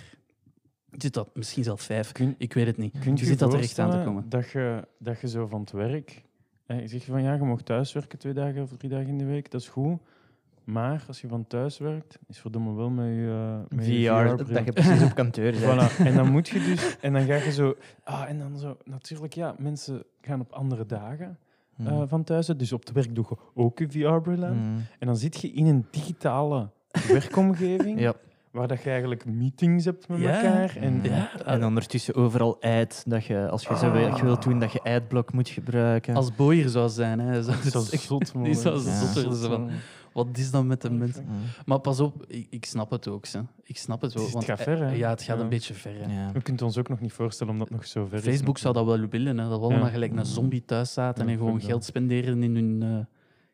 zit dat misschien zelfs vijf, Kun- ik weet het niet. Kun je Je je zit dat er echt aan te komen. Dat je, dat je zo van het werk... eh, Je zegt van ja, je mag thuiswerken twee dagen of drie dagen in de week, dat is goed. Maar als je van thuis werkt, is verdomme wel met je, eh, met je VR, VR-bril. dat je precies op kantoor bent. Voilà. En dan moet je dus... En dan ga je zo... Ah, en dan zo... Natuurlijk, ja, mensen gaan op andere dagen Mhm. eh, van thuis. uit. Dus op het werk doe je ook je VR-bril aan. Mhm. En dan zit je in een digitale werkomgeving, *laughs* Ja. waar dat je eigenlijk meetings hebt met Ja. elkaar. En, Ja, En ondertussen overal ad, dat je, als je zo Ah. wil- je wilt doen, dat je adblock moet gebruiken. als Boyer zou zijn. Hè. Zo, Dat is echt- zot, man. die zou zotter zijn. Wat is dan met de mensen? Mhm. Maar pas op, ik, ik snap het ook. Hè. Ik snap het wel. Het want, gaat ver, hè? eh, Ja, het gaat Ja. een beetje ver. hè. Ja. We kunnen ons ook nog niet voorstellen om dat nog zo ver is. Facebook zou dat wel willen, hè, dat we allemaal Ja. gelijk een zombie thuis zaten Ja, en gewoon dat. geld spenderen in hun, eh,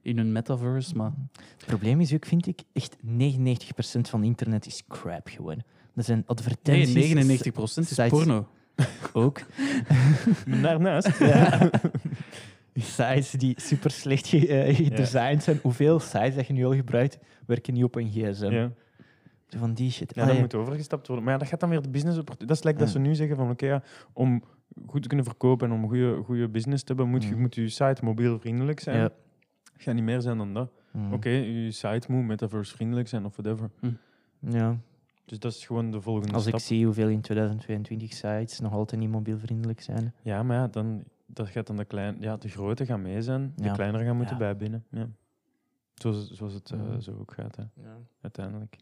in hun metaverse. Maar Het probleem is ook, vind ik, echt 99% van internet is crap gewoon. Er zijn nee, advertenties. 99% is sites- porno. *laughs* Ook. Daarnaast. *laughs* Ja. Sites die super slecht ge- eh, gedesigned zijn. Hoeveel sites dat je nu al gebruikt, werken niet op een gsm. Ja. Van die shit. Ja, Allee, dat moet overgestapt worden. Maar ja, dat gaat dan weer de business op. Dat is like dat ze nu zeggen van oké, ja, om goed te kunnen verkopen en om goede, goede business te hebben, moet je, Mhm. moet je site mobielvriendelijk zijn. Ja. Het gaat niet meer zijn dan dat. Mhm. Oké, je site moet metaverse vriendelijk zijn of whatever. Ja. Dus dat is gewoon de volgende Als stap. ik zie hoeveel in 2022 sites nog altijd niet mobielvriendelijk zijn. Ja, maar ja, dan, dat gaat dan de klein, ja, de grote gaan mee zijn, de Ja. kleinere gaan moeten Ja. bijbinnen. Ja. Zoals, zoals het eh, Mhm. zo ook gaat, hè, uiteindelijk.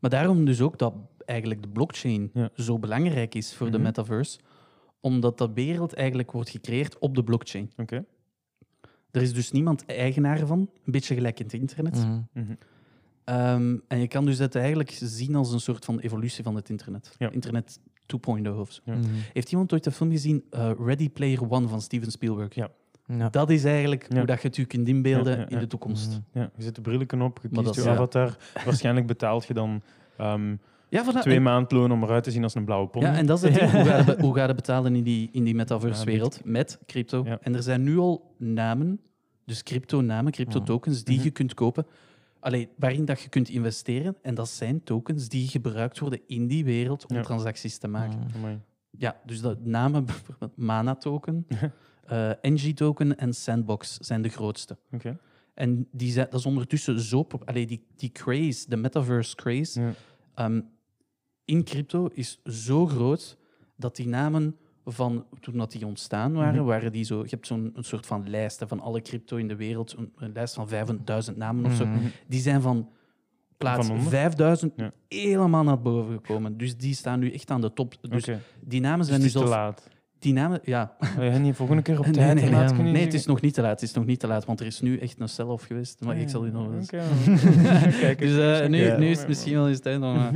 Maar daarom dus ook dat eigenlijk de blockchain Ja. zo belangrijk is voor de Mhm. metaverse, omdat dat wereld eigenlijk wordt gecreëerd op de blockchain. Oké. Er is dus niemand eigenaar van, een beetje gelijk in het internet. Mhm. Mhm. Ehm, en je kan dus dat eigenlijk zien als een soort van evolutie van het internet. Ja. Internet 2.0 of zo. Ja. Mhm. Heeft iemand ooit de film gezien uh, Ready Player One van Steven Spielberg? Ja. Ja. Dat is eigenlijk Ja. hoe dat je het je kunt inbeelden Ja, ja, ja. in de toekomst. Mhm. Ja, je zet de brillen op, je kiest je avatar. *laughs* Waarschijnlijk betaalt je dan ehm, voilà. twee en, maandloon om eruit te zien als een blauwe pony. ja, en dat is het ding. *laughs* Hoe ga je, hoe ga je betalen in die, in die Ja, metaverse-wereld? Met crypto. Ja. En er zijn nu al namen, dus crypto-namen, crypto-tokens, die Mhm. je kunt kopen allee, waarin dat je kunt investeren. En dat zijn tokens die gebruikt worden in die wereld om Ja. transacties te maken. Amai. Ja, dus de namen *laughs* bijvoorbeeld Mana-token, *laughs* eh NG-token en Sandbox zijn de grootste. Oké. En die zijn, dat is ondertussen zo... Allee, die, die craze, de metaverse craze, Ja. ehm, in crypto is zo groot dat die namen van toen dat die ontstaan waren, Mhm. waren die zo... Je hebt zo'n soort van lijst hè, van alle crypto in de wereld, een, een lijst van 5000 namen of zo. Mhm. Die zijn van plaats Van onder? 5000 Ja. helemaal naar boven gekomen. Dus die staan nu echt aan de top. Dus die namen Dus zijn nu te zelfs... laat. Die namen, ja. Je niet volgende keer op Nee, *laughs* tijd nee, nee. laat kunnen Nee, het is nog niet te laat. Het is nog niet te laat, want er is nu echt een sell-off geweest. Maar ik zal u nog eens... Oké. *laughs* Kijk, Dus eh, nu, nu is het misschien wel eens tijd om... *laughs*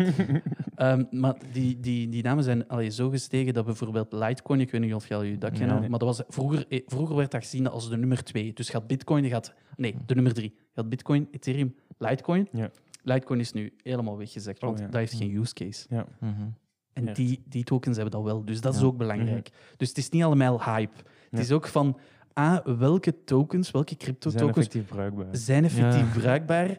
eh, Ehm, maar die, die, die namen zijn allee, zo gestegen dat bijvoorbeeld Litecoin, ik weet niet of jullie dat kennen, Ja. maar dat was, vroeger, eh, vroeger werd dat gezien als de nummer twee. Dus je had Bitcoin, je had... Nee, de nummer drie. Je had Bitcoin, Ethereum, Litecoin. Ja. Litecoin is nu helemaal weggezegd, Oh, want ja. dat heeft geen use case. Ja. Mhm. En Ja. die, die tokens hebben dat wel, dus dat is ook belangrijk. Dus het is niet allemaal hype. Het Ja. is ook van, ah, welke tokens, welke Ze zijn crypto-tokens effectief bruikbaar. zijn effectief Ja. bruikbaar?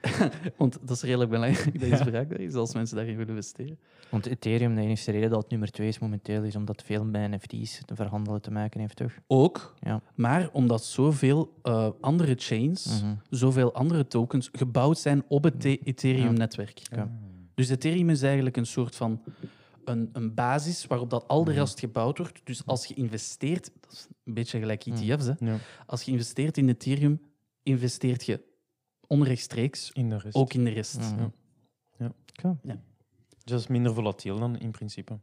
*laughs* Want dat is redelijk belangrijk dat iets bruikbaar is als mensen daarin willen investeren. Want Ethereum, de enige reden dat het nummer 2 is momenteel, is omdat veel met NFT's te verhandelen te maken heeft, toch? Ook, Ja. maar omdat zoveel eh, andere chains, Mhm. zoveel andere tokens gebouwd zijn op het The- Ethereum-netwerk. Ja. Dus Ethereum is eigenlijk een soort van een, een basis waarop dat al de rest gebouwd wordt. Dus als je investeert, dat is een beetje gelijk ETF's, hè. Ja. als je investeert in Ethereum, investeert je onrechtstreeks In de rest. ook in de rest. Mhm. Ja. Ja. Dus dat is minder volatiel dan in principe.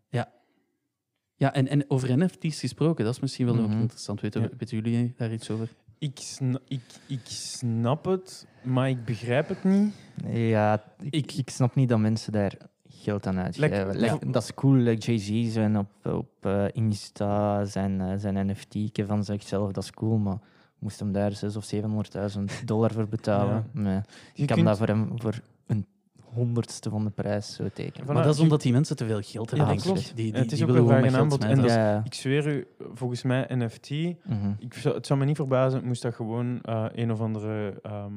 Ja, en, en over NFT's gesproken, dat is misschien wel ook Mhm. interessant. Weten, Ja. weten jullie daar iets over? Ik, sna- ik, ik snap het, maar ik begrijp het niet. Ja, ik, ik snap niet dat mensen daar geld aan uitgeven. Like- Like, ja. Dat is cool. Like Jay-Z zijn op, op eh, Insta, zijn, eh, zijn NFT van zichzelf, dat is cool, maar moest hem daar 600.000 of 700.000 dollar voor betalen. Nee. Je Ik kan kunt- dat voor hem voor een honderdste van de prijs zo tekenen. Voilà, maar dat is je- omdat die mensen te veel geld hebben, Ja, denk ik. klopt. Die, die, Het is die ook een vraag en geld aanbod. En dat ja, Ik zweer u, volgens mij NFT, mhm. ik zou, het zou me niet verbazen, moest dat gewoon eh, een of andere, ehm,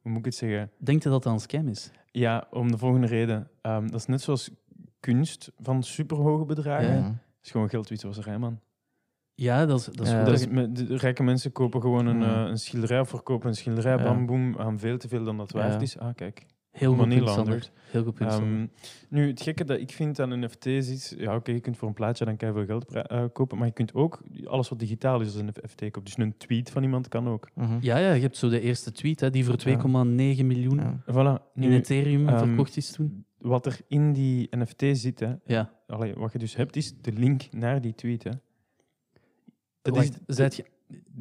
hoe moet ik het zeggen? Denkt je dat dat een scam is? Ja, om de volgende reden. Ehm, dat is net zoals kunst van superhoge bedragen. Ja. Het is gewoon geldwitwasserij, man. Ja, dat is, dat is Ja. goed. Dat is, de rijke mensen kopen gewoon een, Mhm. eh, een schilderij of verkopen een schilderij, Ja. bam, boem, aan veel te veel dan dat waard Ja. is. Ah, kijk. heel goed money punt, Sander. laundered. Heel goed punt, Sander. Ehm, nu, het gekke dat ik vind aan NFT's is, ja oké, je kunt voor een plaatje dan veel geld eh, kopen, maar je kunt ook alles wat digitaal is als een NFT kopen. Dus een tweet van iemand kan ook. Mhm. Ja, ja, je hebt zo de eerste tweet hè, die voor 2,9 miljoen Ja. Voilà. in Nu, Ethereum ehm, verkocht is toen. wat er in die NFT zit, hè, Ja. allee, wat je dus hebt, is de link naar die tweet. Hè. Dat is, je...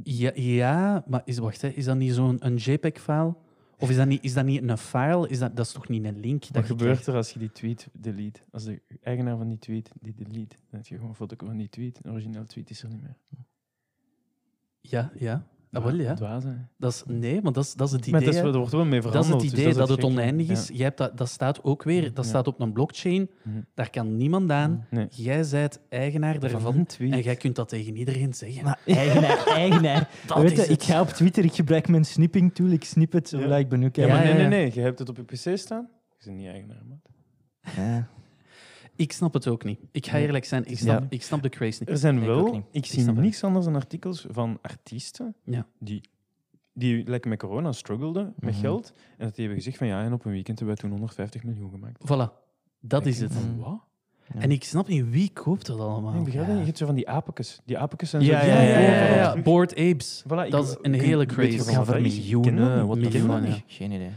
Ja, ja, maar is, wacht, hè, is dat niet zo'n JPEG-file? Of is dat niet, is dat niet een file? Is dat, dat is toch niet een link? wat Dat gebeurt krijgt? er als je die tweet delete? Als de eigenaar van die tweet die delete, dan heb je gewoon een foto van die tweet. Een origineel tweet is er niet meer. Ja, ja. Ah, wel, ja. Dwaas, hè. Dat is, nee, maar dat is, dat is het idee. Maar dat is, er wordt wel mee Dat is verhandeld. het dus idee, dat, het oneindig Ja. is. Jij hebt dat, dat staat ook weer, dat Ja. staat op een blockchain. Mhm. Daar kan niemand aan. Nee. Jij zijt eigenaar Van daarvan. En jij kunt dat tegen iedereen zeggen. Maar *laughs* eigenaar, eigenaar. *laughs* Dat Weet is je, het. ik ga op Twitter, ik gebruik mijn snipping tool, ik snip het zo Ja. ik ben ook Ja, maar nee, ja, nee, nee. Je hebt het op je pc staan. Je bent niet eigenaar, man. Ja. Ik snap het ook niet. Ik ga eerlijk zijn, ik Ja. snap, ik snap de craze niet. Er zijn wel... Ik Ik zie niks anders dan artikels van artiesten Ja. die, die lekker met corona struggelden met Mhm. geld. En dat die hebben gezegd van ja, en op een weekend hebben wij toen 150 miljoen gemaakt. Voilà, dat Ik is het. van, wat? Ja. En ik snap niet, wie koopt dat allemaal? Nee, begrijp je? Je hebt zo van die apekes. Die apekes zijn Ja, zo... ja, Ja, ja. Board Apes. Voilà, ik- Dat is een hele craze. Ik ken dat miljoenen. niet. Wat Miljoenen. Geen idee.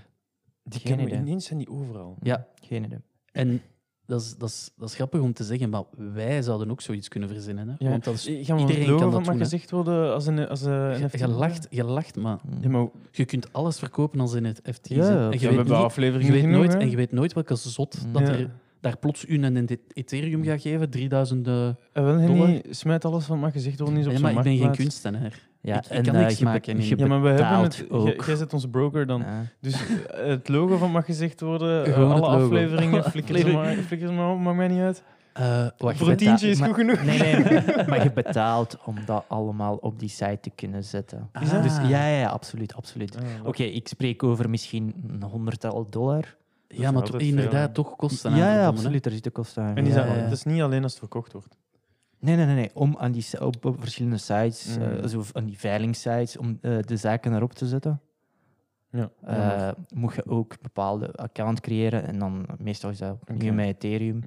Die Geen kennen we idee. ineens zijn die overal. Ja. Geen idee. En dat is, dat, is, dat is grappig om te zeggen, maar wij zouden ook zoiets kunnen verzinnen. Hè? Ja. Want dat is, Gaan we iedereen kan dat mag doen, gezegd worden als een, als een je, NFT? je lacht, je lacht, maar Ja, maar je kunt alles verkopen als in het FT. Ja, en we je we weet, hebben niet, afleveringen je weet genoeg, nooit, hè? en je weet nooit welke zot Mm. dat Ja. er daar plots u een Ethereum gaat geven, 3000 eh, Eh, wel. Henny, smijt alles wat mag gezegd worden is op Ja, zo'n maar ik ben geen kunstenaar. Ja, Ik- ik en kan eh, niks je be- maken in- je Ja, maar we hebben betaalt het... ook. Jij zit onze broker dan. Ja. Dus eh, het logo van mag gezegd worden, *laughs* eh, Gewoon alle het logo. afleveringen, Alle flikkers er maar, flikkers maar op, maakt mij niet uit. Eh, wacht, Voor een tientje is goed genoeg. Nee, *laughs* nee, maar je betaalt om dat allemaal op die site te kunnen zetten. Dus ja, ja, ja, absoluut, absoluut. Ah, Oké, ik spreek over misschien een honderdtal dollar. ja, maar veel, inderdaad, toch kosten. Ja, aan ja, hè? absoluut. Er zitten kosten aan. En is ja, dat, ja. dat is niet alleen als het verkocht wordt. Nee, nee, nee, nee. Om aan die, op, op verschillende sites, Mm. eh, zo aan die veilingsites, om eh, de zaken erop te zetten, Ja. eh, moet je ook een bepaalde account creëren. En dan meestal is dat met Ethereum.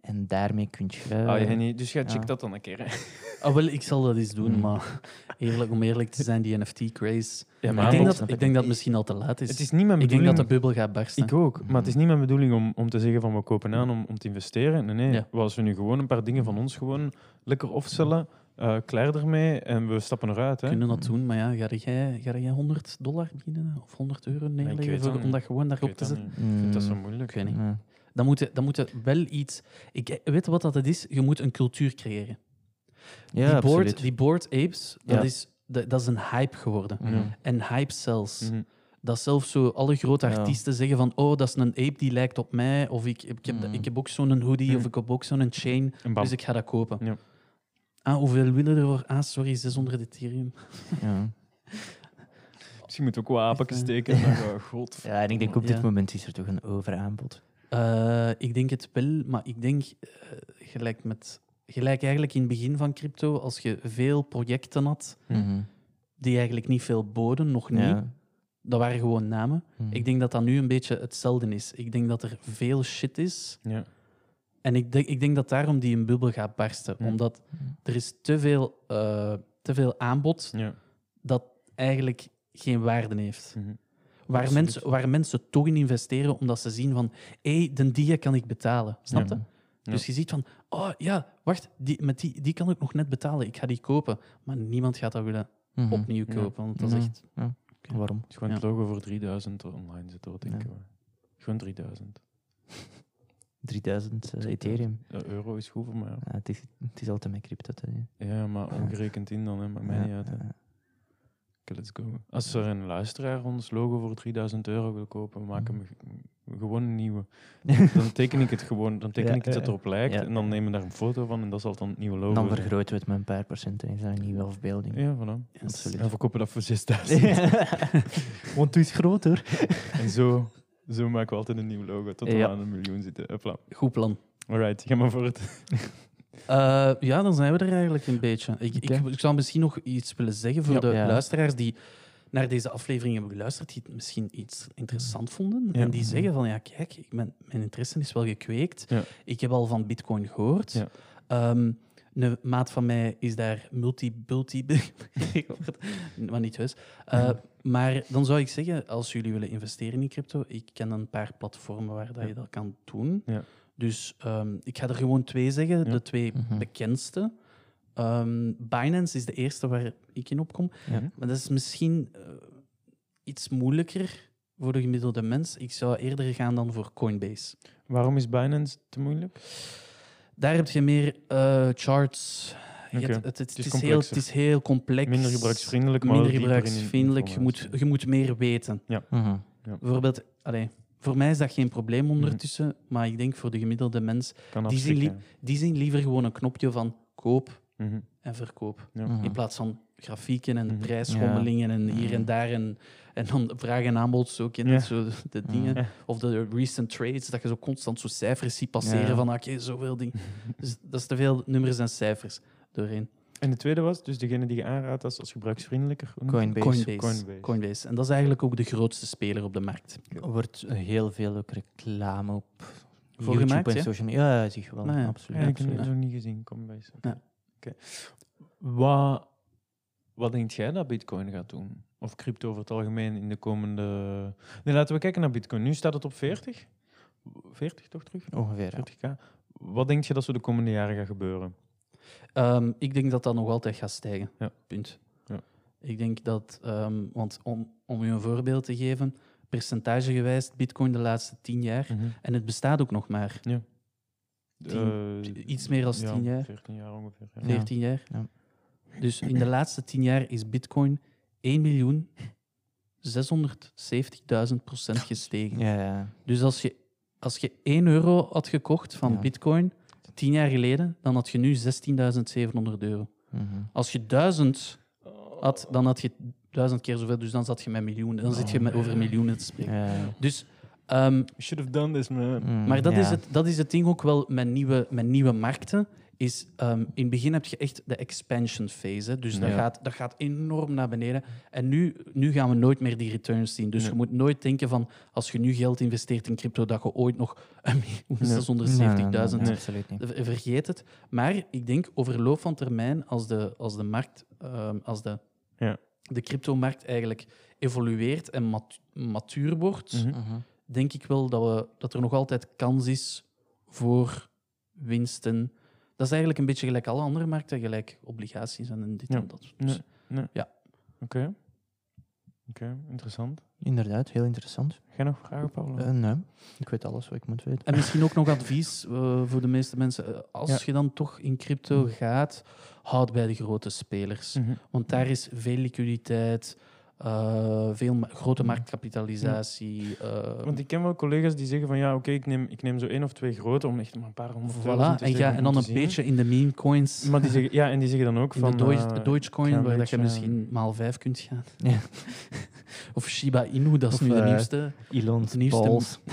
En daarmee kun je... Ah, dus jij ja. checkt dat dan een keer. Hè? *laughs* Ah, wel, ik zal dat eens doen, Mm. maar eerlijk, om eerlijk te zijn, die NFT-craze... Ja, maar ik denk, dat, ik het. denk dat het misschien al te laat is. Het is niet mijn ik denk bedoeling... dat de bubbel gaat barsten. Ik ook, maar het is niet mijn bedoeling om, om te zeggen van we kopen aan om, om te investeren. Nee, nee. Ja. Als we nu gewoon een paar dingen van ons gewoon lekker offcellen, eh klaar ermee en we stappen eruit. Hè. kunnen dat doen, maar ja, ga jij, ga jij 100 dollar bieden of 100 euro neerleggen om dat gewoon daarop te zetten? Ik vind dat zo Mm, moeilijk. Ik weet niet. ja. Dan moet, je, dan moet je wel iets... Ik, weet je wat dat het is? Je moet een cultuur creëren. Ja, die, board, die board apes, dat, Ja. is, dat, dat is een hype geworden. Mhm. En hype sells. Mhm. Dat zelfs zo alle grote Ja. artiesten zeggen van oh, dat is een ape die lijkt op mij. Of ik, ik, heb, Mhm. ik heb ook zo'n hoodie of ik heb ook zo'n chain. Dus ik ga dat kopen. Ja. Ah, hoeveel willen er voor? Ah, sorry, 600 Ethereum. Ja. *laughs* Misschien moet ook wel steken. Maar, oh, god. ja, en ik denk op dit Ja. moment is er toch een overaanbod. Eh, ik denk het wel, maar ik denk eh, gelijk, met, gelijk eigenlijk in het begin van crypto, als je veel projecten had Mhm. die eigenlijk niet veel boden, nog niet, Ja. dat waren gewoon namen. Mhm. Ik denk dat dat nu een beetje hetzelfde is. Ik denk dat er veel shit is. Ja. En ik denk, ik denk dat daarom die een bubbel gaat barsten. Ja. Omdat er is te veel, eh, te veel aanbod Ja. dat eigenlijk geen waarde heeft. Mhm. Waar mensen, waar mensen toch in investeren omdat ze zien van hé, hey, de die kan ik betalen. Snap je? Ja. Ja. Dus je ziet van, oh ja, wacht, die, met die, die kan ik nog net betalen. Ik ga die kopen. Maar niemand gaat dat willen Mhm. opnieuw Ja. kopen. Want dat is Ja. echt... Waarom? Het is gewoon het logo voor 3000 online zitten, wat denken Ja. we. Gewoon 3000. 3000 *laughs* eh, Ethereum. Ja, euro is goed voor mij. Ja, het, is, het is altijd met crypto. doen. Ja, maar omgerekend in dan, hè. Maakt mij Ja, niet uit. hè. Let's go. Als er een luisteraar ons logo voor 3000 euro wil kopen, maken Mhm. we gewoon een nieuwe. Dan teken ik het gewoon, dan teken Ja, ik het dat erop lijkt ja. en dan nemen we daar een foto van en dat zal dan het nieuwe logo Dan vergroten we het met een paar procent en is dat een nieuwe afbeelding. Ja, voilà. Absoluut. En we verkopen dat voor 6000. *laughs* Want het is groter. en zo, zo maken we altijd een nieuw logo, tot we Ja. aan een miljoen zitten. Goed plan. Alright, ga maar voor het. Eh, ja, dan zijn we er eigenlijk een beetje. Ik, ik, ik zou misschien nog iets willen zeggen voor Ja. de Ja. luisteraars die naar deze aflevering hebben geluisterd, die het misschien iets interessant vonden. Ja. En die zeggen van, ja, kijk, ik ben, mijn interesse is wel gekweekt. Ik heb al van bitcoin gehoord. Ehm, een maat van mij is daar multi-bulti *laughs* maar niet heus. Eh, Maar dan zou ik zeggen, als jullie willen investeren in crypto, ik ken een paar platformen waar dat je dat kan doen. Ja. Dus ehm, ik ga er gewoon twee zeggen, Ja. de twee Mhm. bekendste. Ehm, Binance is de eerste waar ik in opkom. Ja. Maar dat is misschien eh, iets moeilijker voor de gemiddelde mens. Ik zou eerder gaan dan voor Coinbase. Waarom is Binance te moeilijk? Daar heb je meer eh, charts. Hebt- het, het, is is heel, het is heel complex. Minder gebruiksvriendelijk, maar Minder gebruiksvriendelijk. Je moet, je moet meer weten. Mhm. Bijvoorbeeld, allee, voor mij is dat geen probleem Mhm. ondertussen, maar ik denk voor de gemiddelde mens, die zien die zien liever gewoon een knopje van koop Mhm. en verkoop. Ja. Mhm. In plaats van grafieken en prijsschommelingen en hier en daar. En, en dan vraag en aanbod, zo ken Ja. zo de, dingen. Ja. Of de recent trades, dat je zo constant zo cijfers ziet passeren Ja. van oké, zoveel dingen. *laughs* Dus dat is te veel nummers en cijfers doorheen. En de tweede was, dus degene die je aanraadt als, als gebruiksvriendelijker? Coinbase. Coinbase. Coinbase. Coinbase. En dat is eigenlijk ook de grootste speler op de markt. Er wordt heel veel ook reclame op Voor YouTube gemaakt, en ja? social media. Ja, zie je wel. Nou ja. Absoluut. Ja, ik heb absoluut. het nog niet gezien, Coinbase. Oké. Ja. Oké. Wat, wat denk jij dat Bitcoin gaat doen? Of crypto over het algemeen in de komende... Nee, laten we kijken naar Bitcoin. Nu staat het op 40. 40 toch terug? Ongeveer. ja. 40k. Wat denk je dat zo de komende jaren gaat gebeuren? Ehm, ik denk dat dat nog altijd gaat stijgen. Ja. Punt. Ja. Ik denk dat, ehm, want om, om u een voorbeeld te geven, percentagegewijs Bitcoin de laatste tien jaar, en het bestaat ook nog maar Tien- Eh, iets meer dan ja, 10 jaar. 14 jaar ongeveer. Ja. 14 jaar. Ja. Dus in de laatste 10 jaar is Bitcoin 1 miljoen 670.000 procent gestegen. Ja, ja. Dus als je, als je 1 euro had gekocht van Ja. Bitcoin tien jaar geleden, dan had je nu 16.700 euro. Mhm. Als je 1000 had, dan had je duizend keer zoveel. Dus dan zat je met miljoenen. Dan zit je met over miljoenen te spreken. Ja. Dus, ehm, should have done this, man. Mm, maar dat, is het, dat is het ding ook wel met nieuwe, met nieuwe markten. Is, ehm, in het begin heb je echt de expansion phase. hè. Dus dat, gaat, dat gaat enorm naar beneden. En nu, nu gaan we nooit meer die returns zien. Dus Nee. je moet nooit denken van als je nu geld investeert in crypto, dat je ooit nog *laughs* een Nee. 670.000 Nee, Vergeet het. Maar ik denk over loop van termijn, als de, als de markt, ehm, als de, Ja. de cryptomarkt eigenlijk evolueert en mat- matuur wordt, Mhm. Mhm. denk ik wel dat, we, dat er nog altijd kans is voor winsten. Dat is eigenlijk een beetje gelijk alle andere markten, gelijk obligaties en dit Ja. en dat. Dus, Oké. Oké, interessant. Inderdaad, heel interessant. Ga je nog vragen, Paul? Eh, nee, ik weet alles wat ik moet weten. En misschien ook nog advies eh, voor de meeste mensen. Eh, Als Ja. je dan toch in crypto gaat, houd bij de grote spelers. Mhm. Want daar is veel liquiditeit, eh, veel ma- grote marktkapitalisatie. eh, Want ik ken wel collega's die zeggen van ja, oké, ik, neem, ik neem zo één of twee grote om echt maar een paar honderd voilà, te en, om en dan een zien. beetje in de meme coins. Maar die zeggen, ja, en die zeggen dan ook in van... de Doge- eh, Dogecoin, waar dat je misschien maal vijf kunt gaan. Ja. *laughs* of Shiba Inu, dat is Of, nu de eh, nieuwste. Elon's de nieuwste- balls. *laughs*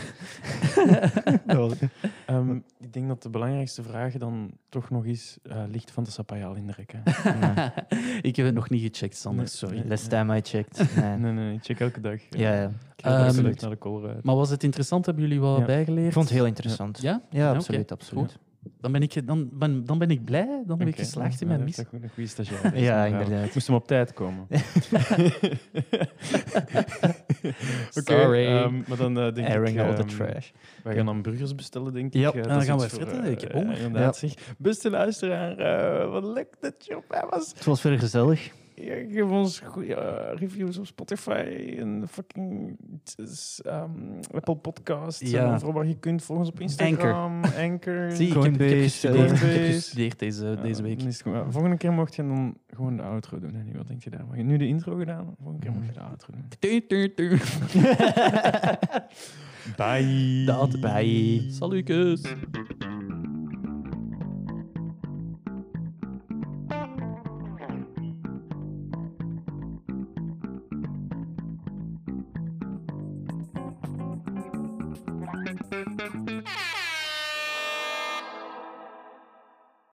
*laughs* Ehm, ik denk dat de belangrijkste vraag dan toch nog is, eh, ligt van de Sapaya al in de rek? Ja. *laughs* ik heb het nog niet gecheckt, Sander, Nee, sorry. Last time I checked. Nee. Nee, nee, ik check elke dag. Ja, ja. Ehm, naar de uit. Maar was het interessant? Hebben jullie wat Ja. bijgeleerd? Ik vond het heel interessant. Ja? Ja, absoluut. absoluut. Dan ben ik, dan ben, dan ben ik blij. Dan ben ik geslaagd in mijn dat missie. is een goede stagiair. *laughs* Ja, inderdaad. Moest hem op tijd komen. *laughs* Oké, Sorry. ehm, maar dan eh, denk Airing ik... all the ehm, trash. Wij gaan dan burgers bestellen, denk ik. Ja. Eh, dan gaan we fretten. eh, Ik heb honger. Inderdaad, zeg. Beste luisteraar, wat leuk dat je op mij was. Het was weer gezellig. Ja, geef ons goede eh, reviews op Spotify en fucking ehm, Apple Podcasts. Ja. En overal waar je kunt. Volg ons op Instagram, Anchor. *laughs* Zie, ik heb Coinbase, gestudeerd, ik heb Coinbase. gestudeerd deze, Ja, deze week. is volgende keer mocht je dan gewoon de outro doen. Hè? Wat denk je daar? Maar je hebt nu de intro gedaan. Volgende keer mocht je de outro doen. *laughs* Bye. Dat Bye. Salutjes.